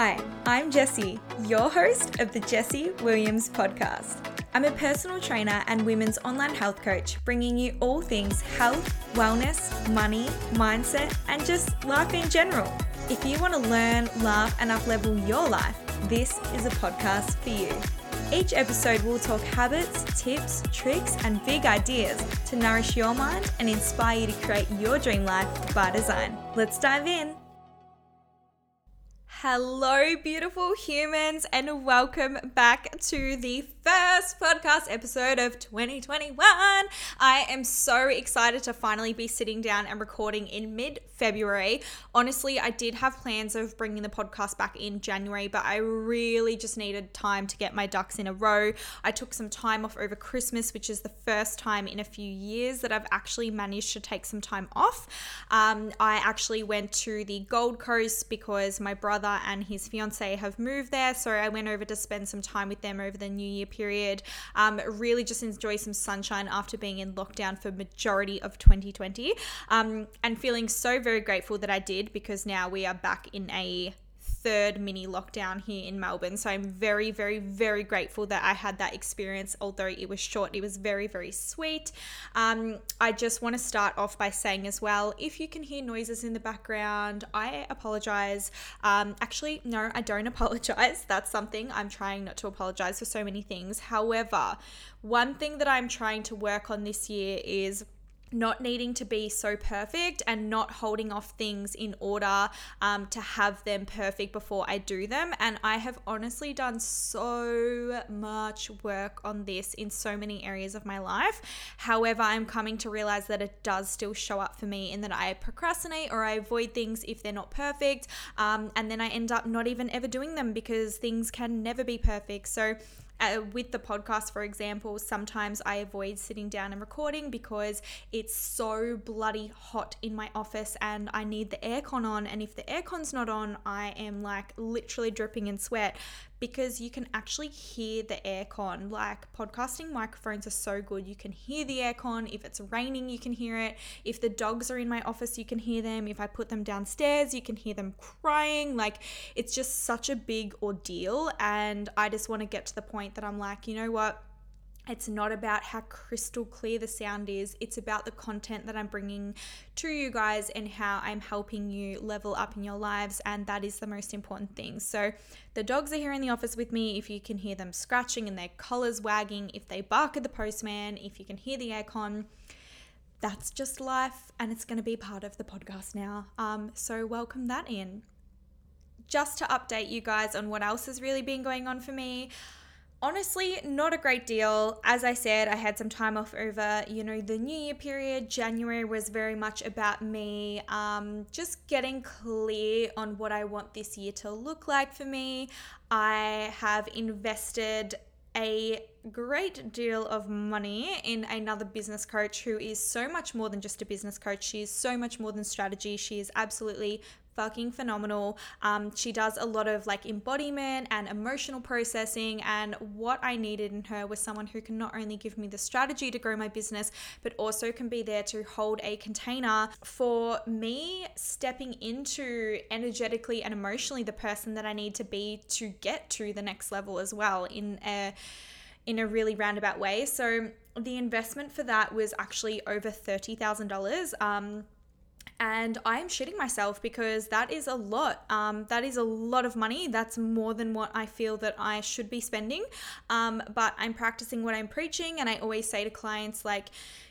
Hi, I'm Jessie, your host of the Jessie Williams podcast. I'm a personal trainer and women's online health coach, bringing you all things health, wellness, money, mindset, and just life in general. If you want to learn, laugh, and uplevel your life, this is a podcast for you. Each episode will talk habits, tips, tricks, and big ideas to nourish your mind and inspire you to create your dream life by design. Let's dive in. Hello, beautiful humans, and welcome back to the first podcast episode of 2021. I am so excited to finally be sitting down and recording in mid February. Honestly, I did have plans of bringing the podcast back in January, but I really just needed time to get my ducks in a row. I took some time off over Christmas, which is the first time in a few years that I've actually managed to take some time off. Um, I actually went to the Gold Coast because my brother and his fiance have moved there, so I went over to spend some time with them over the New Year period. Um, really just enjoy some sunshine after being in lockdown for majority of 2020 um, and feeling so very grateful that I did because now we are back in a third mini lockdown here in Melbourne. So I'm very, very, very grateful that I had that experience. Although it was short, it was very, very sweet. Um, I just want to start off by saying as well if you can hear noises in the background, I apologize. Um, actually, no, I don't apologize. That's something I'm trying not to apologize for so many things. However, one thing that I'm trying to work on this year is not needing to be so perfect and not holding off things in order um, to have them perfect before I do them. And I have honestly done so much work on this in so many areas of my life. However, I'm coming to realize that it does still show up for me in that I procrastinate or I avoid things if they're not perfect. Um, and then I end up not even ever doing them because things can never be perfect. So, uh, with the podcast, for example, sometimes I avoid sitting down and recording because it's so bloody hot in my office and I need the aircon on. And if the aircon's not on, I am like literally dripping in sweat because you can actually hear the aircon. Like podcasting microphones are so good. You can hear the aircon. If it's raining, you can hear it. If the dogs are in my office, you can hear them. If I put them downstairs, you can hear them crying. Like it's just such a big ordeal. And I just want to get to the point that I'm like, you know what? It's not about how crystal clear the sound is. It's about the content that I'm bringing to you guys and how I'm helping you level up in your lives. And that is the most important thing. So, the dogs are here in the office with me. If you can hear them scratching and their collars wagging, if they bark at the postman, if you can hear the aircon, that's just life and it's going to be part of the podcast now. Um, so, welcome that in. Just to update you guys on what else has really been going on for me honestly not a great deal as i said i had some time off over you know the new year period january was very much about me um, just getting clear on what i want this year to look like for me i have invested a great deal of money in another business coach who is so much more than just a business coach. She is so much more than strategy. She is absolutely fucking phenomenal. Um, she does a lot of like embodiment and emotional processing. And what I needed in her was someone who can not only give me the strategy to grow my business, but also can be there to hold a container for me stepping into energetically and emotionally the person that I need to be to get to the next level as well in a in a really roundabout way. So the investment for that was actually over thirty thousand um, dollars and I'm shitting myself because that is a lot. Um, that is a lot of money. That's more than what I feel that I should be spending. Um, but I'm practicing what I'm preaching, and I always say to clients like.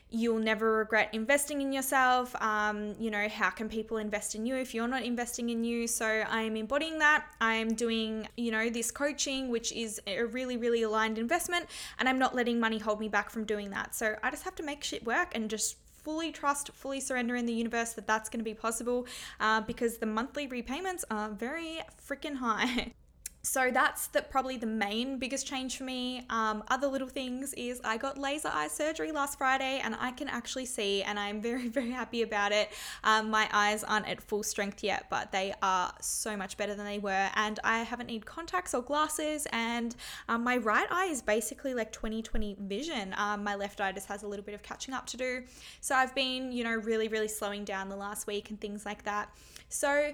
You'll never regret investing in yourself. Um, you know, how can people invest in you if you're not investing in you? So I'm embodying that. I'm doing, you know, this coaching, which is a really, really aligned investment, and I'm not letting money hold me back from doing that. So I just have to make shit work and just fully trust, fully surrender in the universe that that's going to be possible uh, because the monthly repayments are very freaking high. So that's the, probably the main biggest change for me. Um, other little things is I got laser eye surgery last Friday and I can actually see, and I'm very, very happy about it. Um, my eyes aren't at full strength yet, but they are so much better than they were. And I haven't need contacts or glasses. And um, my right eye is basically like 20 20 vision. Um, my left eye just has a little bit of catching up to do. So I've been, you know, really, really slowing down the last week and things like that. So,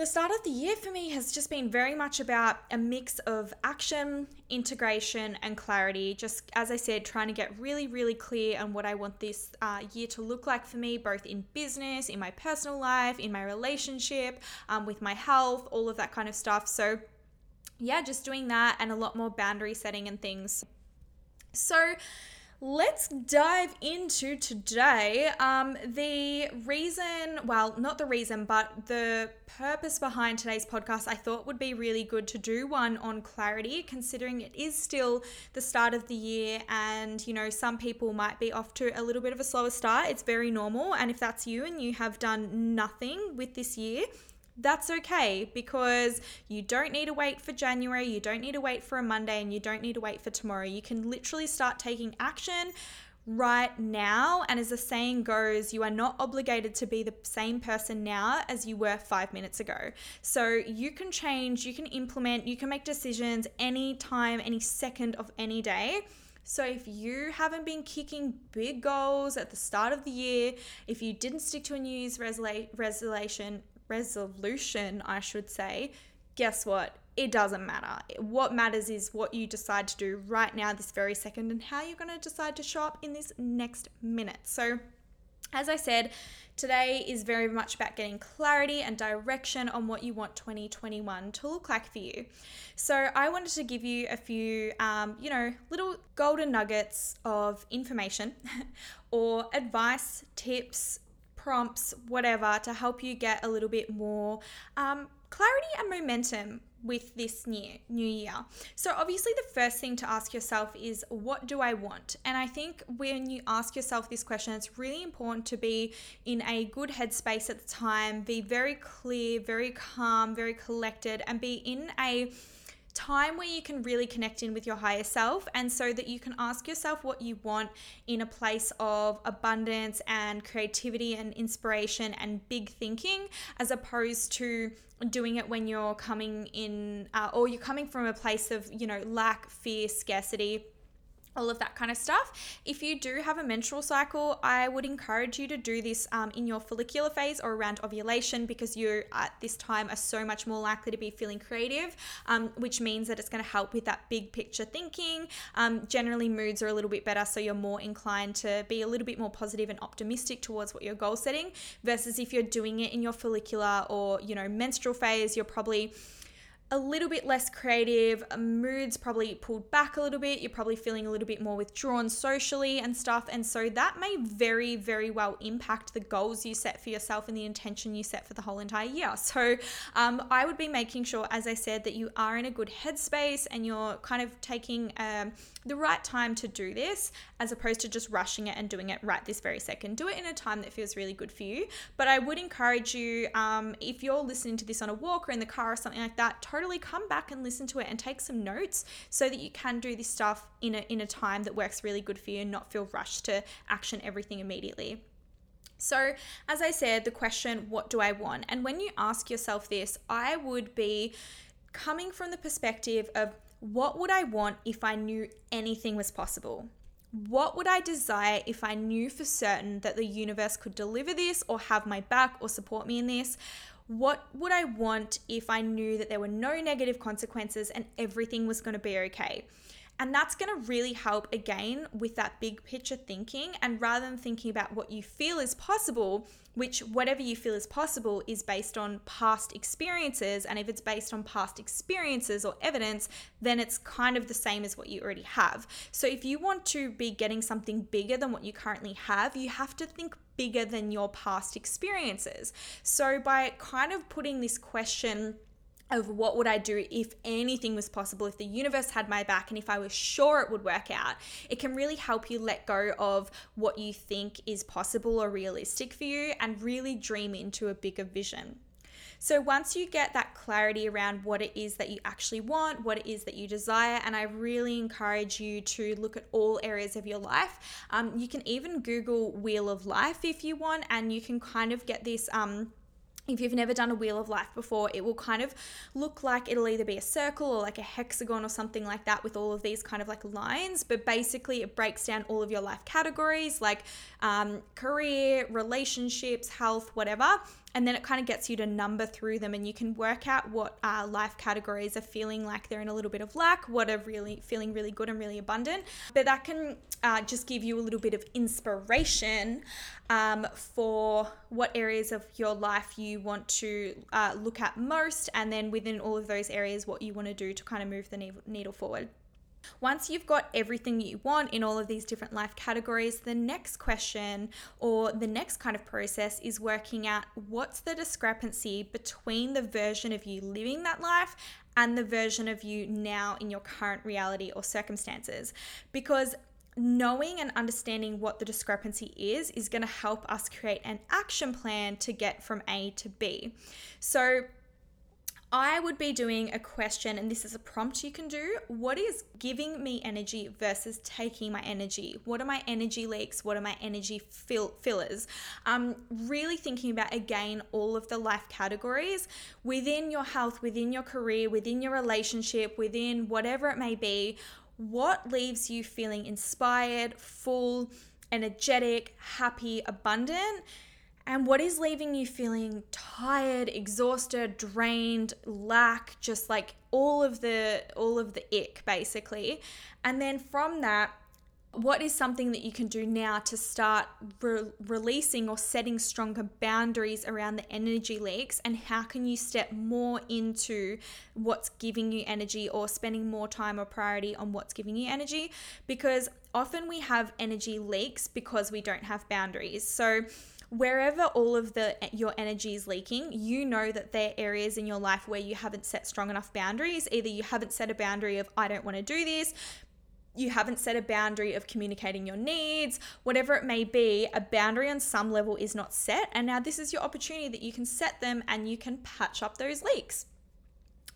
The start of the year for me has just been very much about a mix of action, integration, and clarity. Just as I said, trying to get really, really clear on what I want this uh, year to look like for me, both in business, in my personal life, in my relationship, um, with my health, all of that kind of stuff. So, yeah, just doing that and a lot more boundary setting and things. So, Let's dive into today. Um, the reason, well, not the reason, but the purpose behind today's podcast, I thought would be really good to do one on clarity, considering it is still the start of the year and, you know, some people might be off to a little bit of a slower start. It's very normal. And if that's you and you have done nothing with this year, that's okay because you don't need to wait for January, you don't need to wait for a Monday, and you don't need to wait for tomorrow. You can literally start taking action right now. And as the saying goes, you are not obligated to be the same person now as you were five minutes ago. So you can change, you can implement, you can make decisions any time, any second of any day. So, if you haven't been kicking big goals at the start of the year, if you didn't stick to a New Year's resolution, resolution, I should say, guess what? It doesn't matter. What matters is what you decide to do right now, this very second, and how you're going to decide to show up in this next minute. So, as I said, today is very much about getting clarity and direction on what you want 2021 to look like for you. So, I wanted to give you a few, um, you know, little golden nuggets of information or advice, tips, prompts, whatever, to help you get a little bit more um, clarity and momentum with this new new year. So obviously the first thing to ask yourself is what do I want? And I think when you ask yourself this question it's really important to be in a good headspace at the time, be very clear, very calm, very collected and be in a time where you can really connect in with your higher self and so that you can ask yourself what you want in a place of abundance and creativity and inspiration and big thinking as opposed to doing it when you're coming in uh, or you're coming from a place of you know lack fear scarcity all of that kind of stuff. If you do have a menstrual cycle, I would encourage you to do this um, in your follicular phase or around ovulation because you at this time are so much more likely to be feeling creative, um, which means that it's going to help with that big picture thinking. Um, generally, moods are a little bit better, so you're more inclined to be a little bit more positive and optimistic towards what you're goal setting. Versus if you're doing it in your follicular or you know menstrual phase, you're probably a little bit less creative, moods probably pulled back a little bit, you're probably feeling a little bit more withdrawn socially and stuff. And so that may very, very well impact the goals you set for yourself and the intention you set for the whole entire year. So um, I would be making sure, as I said, that you are in a good headspace and you're kind of taking um, the right time to do this as opposed to just rushing it and doing it right this very second. Do it in a time that feels really good for you. But I would encourage you, um, if you're listening to this on a walk or in the car or something like that, totally come back and listen to it and take some notes so that you can do this stuff in a, in a time that works really good for you and not feel rushed to action everything immediately. So, as I said, the question, what do I want? And when you ask yourself this, I would be coming from the perspective of what would I want if I knew anything was possible? What would I desire if I knew for certain that the universe could deliver this or have my back or support me in this? What would I want if I knew that there were no negative consequences and everything was going to be okay? And that's going to really help again with that big picture thinking. And rather than thinking about what you feel is possible, which whatever you feel is possible is based on past experiences. And if it's based on past experiences or evidence, then it's kind of the same as what you already have. So if you want to be getting something bigger than what you currently have, you have to think bigger than your past experiences. So by kind of putting this question, of what would I do if anything was possible, if the universe had my back, and if I was sure it would work out. It can really help you let go of what you think is possible or realistic for you and really dream into a bigger vision. So, once you get that clarity around what it is that you actually want, what it is that you desire, and I really encourage you to look at all areas of your life. Um, you can even Google Wheel of Life if you want, and you can kind of get this. Um, if you've never done a wheel of life before, it will kind of look like it'll either be a circle or like a hexagon or something like that with all of these kind of like lines. But basically, it breaks down all of your life categories like um, career, relationships, health, whatever. And then it kind of gets you to number through them and you can work out what uh, life categories are feeling like they're in a little bit of lack what are really feeling really good and really abundant. But that can uh, just give you a little bit of inspiration um, for what areas of your life you want to uh, look at most and then within all of those areas what you want to do to kind of move the needle forward once you've got everything you want in all of these different life categories, the next question or the next kind of process is working out what's the discrepancy between the version of you living that life and the version of you now in your current reality or circumstances. Because knowing and understanding what the discrepancy is is going to help us create an action plan to get from A to B. So, I would be doing a question, and this is a prompt you can do. What is giving me energy versus taking my energy? What are my energy leaks? What are my energy fill- fillers? Um, really thinking about again all of the life categories within your health, within your career, within your relationship, within whatever it may be. What leaves you feeling inspired, full, energetic, happy, abundant? And what is leaving you feeling tired exhausted drained lack just like all of the all of the ick basically? And then from that what is something that you can do now to start re- releasing or setting stronger boundaries around the energy leaks? And how can you step more into what's giving you energy or spending more time or priority on what's giving you energy? Because often we have energy leaks because we don't have boundaries. So wherever all of the your energy is leaking, you know that there are areas in your life where you haven't set strong enough boundaries. Either you haven't set a boundary of I don't want to do this, you haven't set a boundary of communicating your needs, whatever it may be, a boundary on some level is not set. And now this is your opportunity that you can set them and you can patch up those leaks.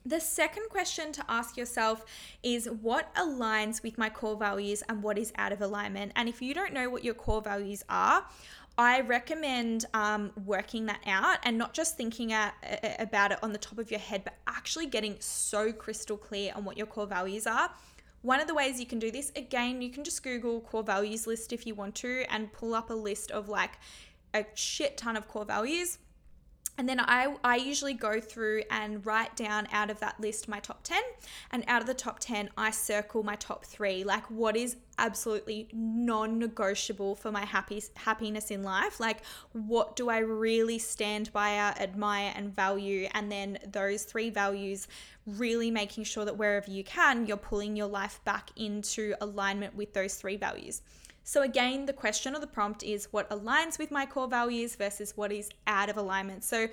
The second question to ask yourself is what aligns with my core values and what is out of alignment? And if you don't know what your core values are, I recommend um, working that out and not just thinking at, about it on the top of your head, but actually getting so crystal clear on what your core values are. One of the ways you can do this, again, you can just Google core values list if you want to and pull up a list of like a shit ton of core values and then I, I usually go through and write down out of that list my top 10. And out of the top 10, I circle my top three, like what is absolutely non negotiable for my happy, happiness in life. Like, what do I really stand by, admire, and value? And then those three values, really making sure that wherever you can, you're pulling your life back into alignment with those three values. So, again, the question or the prompt is what aligns with my core values versus what is out of alignment. So,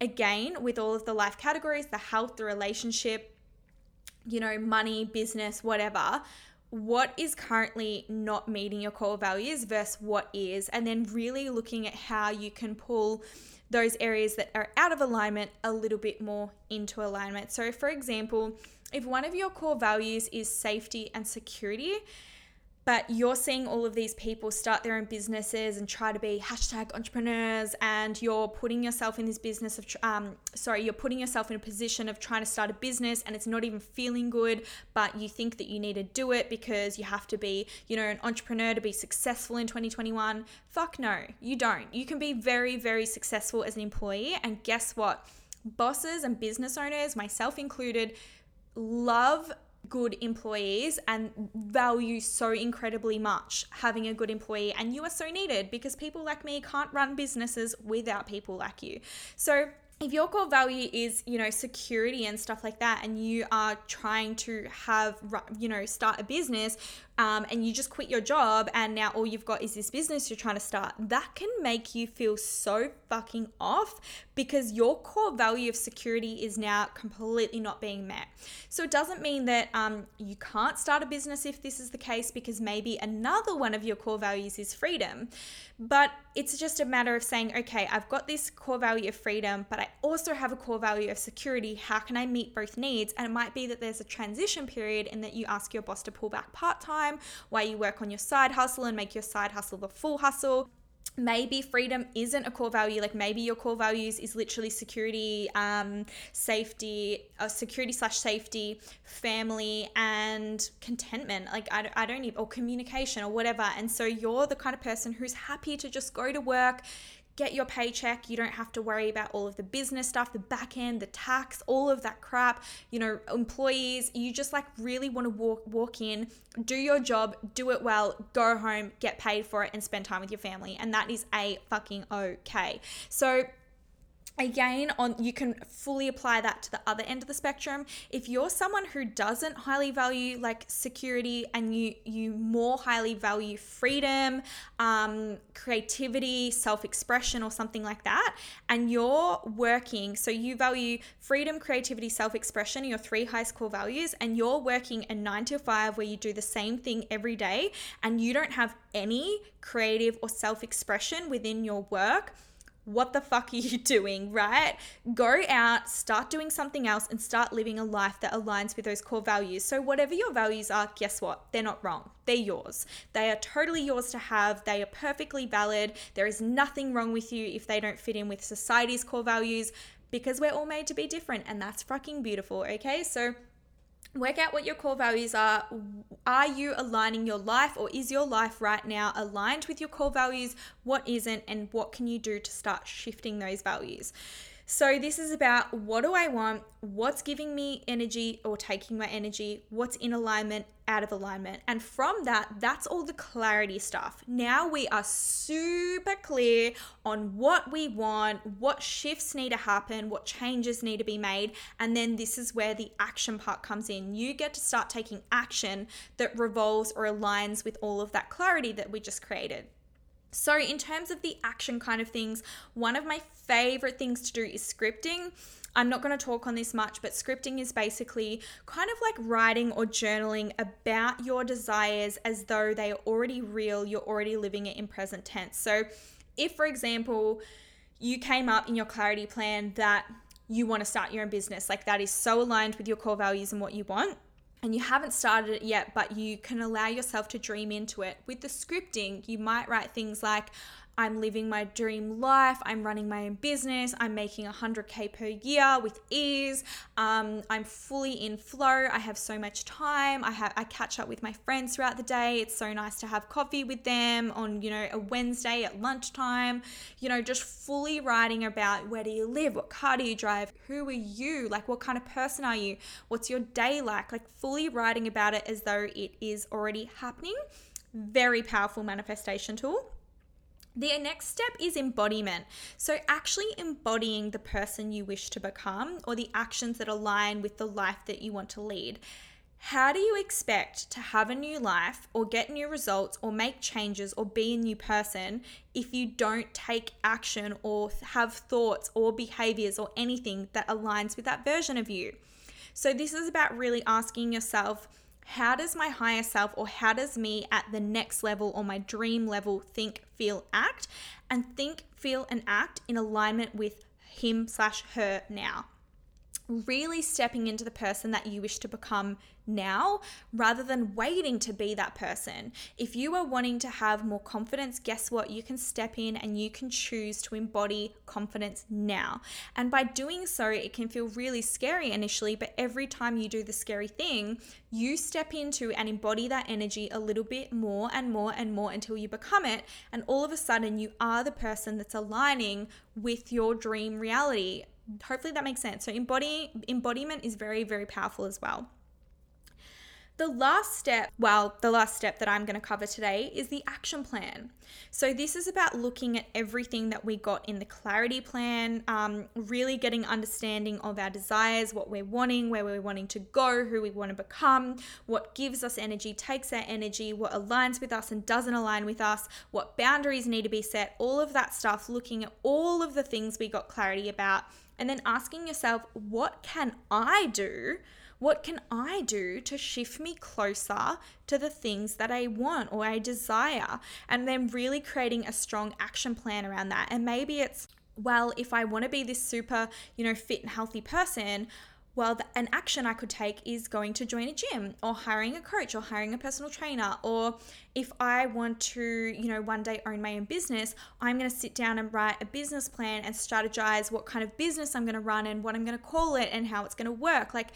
again, with all of the life categories the health, the relationship, you know, money, business, whatever what is currently not meeting your core values versus what is, and then really looking at how you can pull those areas that are out of alignment a little bit more into alignment. So, for example, if one of your core values is safety and security, but you're seeing all of these people start their own businesses and try to be hashtag entrepreneurs and you're putting yourself in this business of um, sorry you're putting yourself in a position of trying to start a business and it's not even feeling good but you think that you need to do it because you have to be you know an entrepreneur to be successful in 2021 fuck no you don't. You can be very very successful as an employee and guess what? Bosses and business owners myself included love good employees and value so incredibly much having a good employee and you are so needed because people like me can't run businesses without people like you. So if your core value is you know security and stuff like that and you are trying to have you know start a business um, and you just quit your job and now all you've got is this business you're trying to start, that can make you feel so fucking off because your core value of security is now completely not being met. So it doesn't mean that um, you can't start a business if this is the case because maybe another one of your core values is freedom. But it's just a matter of saying, okay, I've got this core value of freedom, but I also have a core value of security. How can I meet both needs? And it might be that there's a transition period in that you ask your boss to pull back part time time, while you work on your side hustle and make your side hustle the full hustle. Maybe freedom isn't a core value like maybe your core values is literally security um, safety uh, security slash safety family and contentment like I, I don't need or communication or whatever. And so you're the kind of person who's happy to just go to work get your paycheck. You don't have to worry about all of the business stuff, the back end, the tax, all of that crap. You know, employees, you just like really want to walk walk in, do your job, do it well, go home, get paid for it and spend time with your family. And that is a fucking okay. So again on you can fully apply that to the other end of the spectrum. If you're someone who doesn't highly value like security and you you more highly value freedom um, creativity self-expression or something like that and you're working so you value freedom creativity self-expression your three highest core values and you're working a nine to five where you do the same thing every day and you don't have any creative or self-expression within your work what the fuck are you doing, right? Go out, start doing something else, and start living a life that aligns with those core values. So, whatever your values are, guess what? They're not wrong. They're yours. They are totally yours to have. They are perfectly valid. There is nothing wrong with you if they don't fit in with society's core values because we're all made to be different, and that's fucking beautiful, okay? So, Work out what your core values are. Are you aligning your life, or is your life right now aligned with your core values? What isn't, and what can you do to start shifting those values? So, this is about what do I want, what's giving me energy or taking my energy, what's in alignment, out of alignment. And from that, that's all the clarity stuff. Now we are super clear on what we want, what shifts need to happen, what changes need to be made. And then this is where the action part comes in. You get to start taking action that revolves or aligns with all of that clarity that we just created. So, in terms of the action kind of things, one of my favorite things to do is scripting. I'm not going to talk on this much, but scripting is basically kind of like writing or journaling about your desires as though they are already real, you're already living it in present tense. So, if for example, you came up in your clarity plan that you want to start your own business, like that is so aligned with your core values and what you want, and you haven't started it yet, but you can allow yourself to dream into it. With the scripting, you might write things like, I'm living my dream life. I'm running my own business. I'm making 100K per year with ease. Um, I'm fully in flow. I have so much time. I have I catch up with my friends throughout the day. It's so nice to have coffee with them on, you know, a Wednesday at lunchtime. You know, just fully writing about where do you live? What car do you drive? Who are you? Like, what kind of person are you? What's your day like? Like, fully writing about it as though it is already happening. Very powerful manifestation tool. The next step is embodiment. So, actually embodying the person you wish to become or the actions that align with the life that you want to lead. How do you expect to have a new life or get new results or make changes or be a new person if you don't take action or have thoughts or behaviors or anything that aligns with that version of you? So, this is about really asking yourself how does my higher self or how does me at the next level or my dream level think, feel, act? And think, feel, and act in alignment with him slash her now really stepping into the person that you wish to become now rather than waiting to be that person. If you are wanting to have more confidence, guess what? You can step in and you can choose to embody confidence now. And by doing so, it can feel really scary initially, but every time you do the scary thing, you step into and embody that energy a little bit more and more and more until you become it. And all of a sudden, you are the person that's aligning with your dream reality hopefully that makes sense. So embody embodiment is very very powerful as well. The last step, well, the last step that I'm going to cover today is the action plan. So, this is about looking at everything that we got in the clarity plan, um, really getting understanding of our desires, what we're wanting, where we're wanting to go, who we want to become, what gives us energy, takes our energy, what aligns with us and doesn't align with us, what boundaries need to be set, all of that stuff, looking at all of the things we got clarity about and then asking yourself, what can I do? What can I do to shift me closer to the things that I want or I desire? And then really creating a strong action plan around that. And maybe it's, well, if I want to be this super, you know, fit and healthy person, well, the, an action I could take is going to join a gym or hiring a coach or hiring a personal trainer. Or if I want to, you know, one day own my own business, I'm going to sit down and write a business plan and strategize what kind of business I'm going to run and what I'm going to call it and how it's going to work. Like,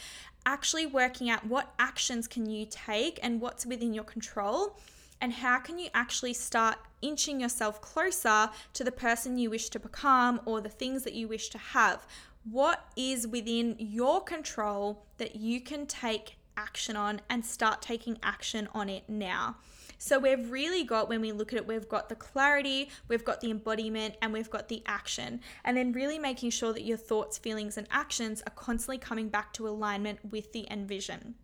actually working out what actions can you take and what's within your control and how can you actually start inching yourself closer to the person you wish to become or the things that you wish to have? What is within your control that you can take action on and start taking action on it now? So we've really got, when we look at it, we've got the clarity, we've got the embodiment, and we've got the action. And then really making sure that your thoughts, feelings, and actions are constantly coming back to alignment with the end vision.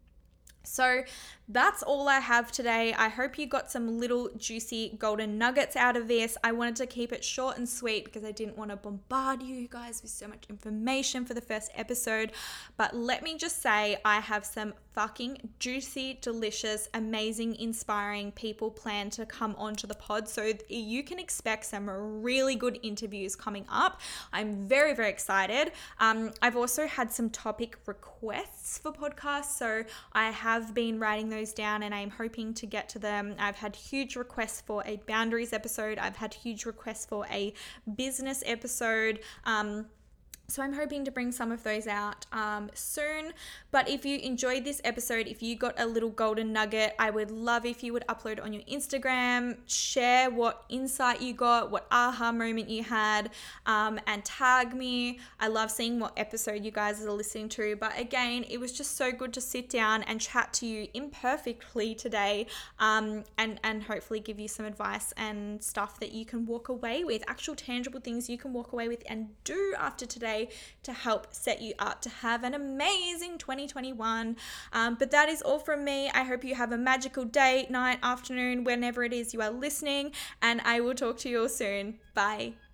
So that's all I have today. I hope you got some little juicy golden nuggets out of this. I wanted to keep it short and sweet because I didn't want to bombard you guys with so much information for the first episode. But let me just say, I have some fucking juicy, delicious, amazing, inspiring people plan to come onto the pod. So you can expect some really good interviews coming up. I'm very, very excited. Um, I've also had some topic requests for podcasts. So I have been writing those down and I'm hoping to get to them. I've had huge requests for a boundaries episode, I've had huge requests for a business episode. Um, so I'm hoping to bring some of those out um, soon. But if you enjoyed this episode, if you got a little golden nugget, I would love if you would upload on your Instagram, share what insight you got, what aha moment you had, um, and tag me. I love seeing what episode you guys are listening to. But again, it was just so good to sit down and chat to you imperfectly today, um, and and hopefully give you some advice and stuff that you can walk away with, actual tangible things you can walk away with and do after to help set you up to have an amazing 2021. Um, but that is all from me. I hope you have a magical day, night, afternoon, whenever it is you are listening, and I will talk to you all soon. Bye.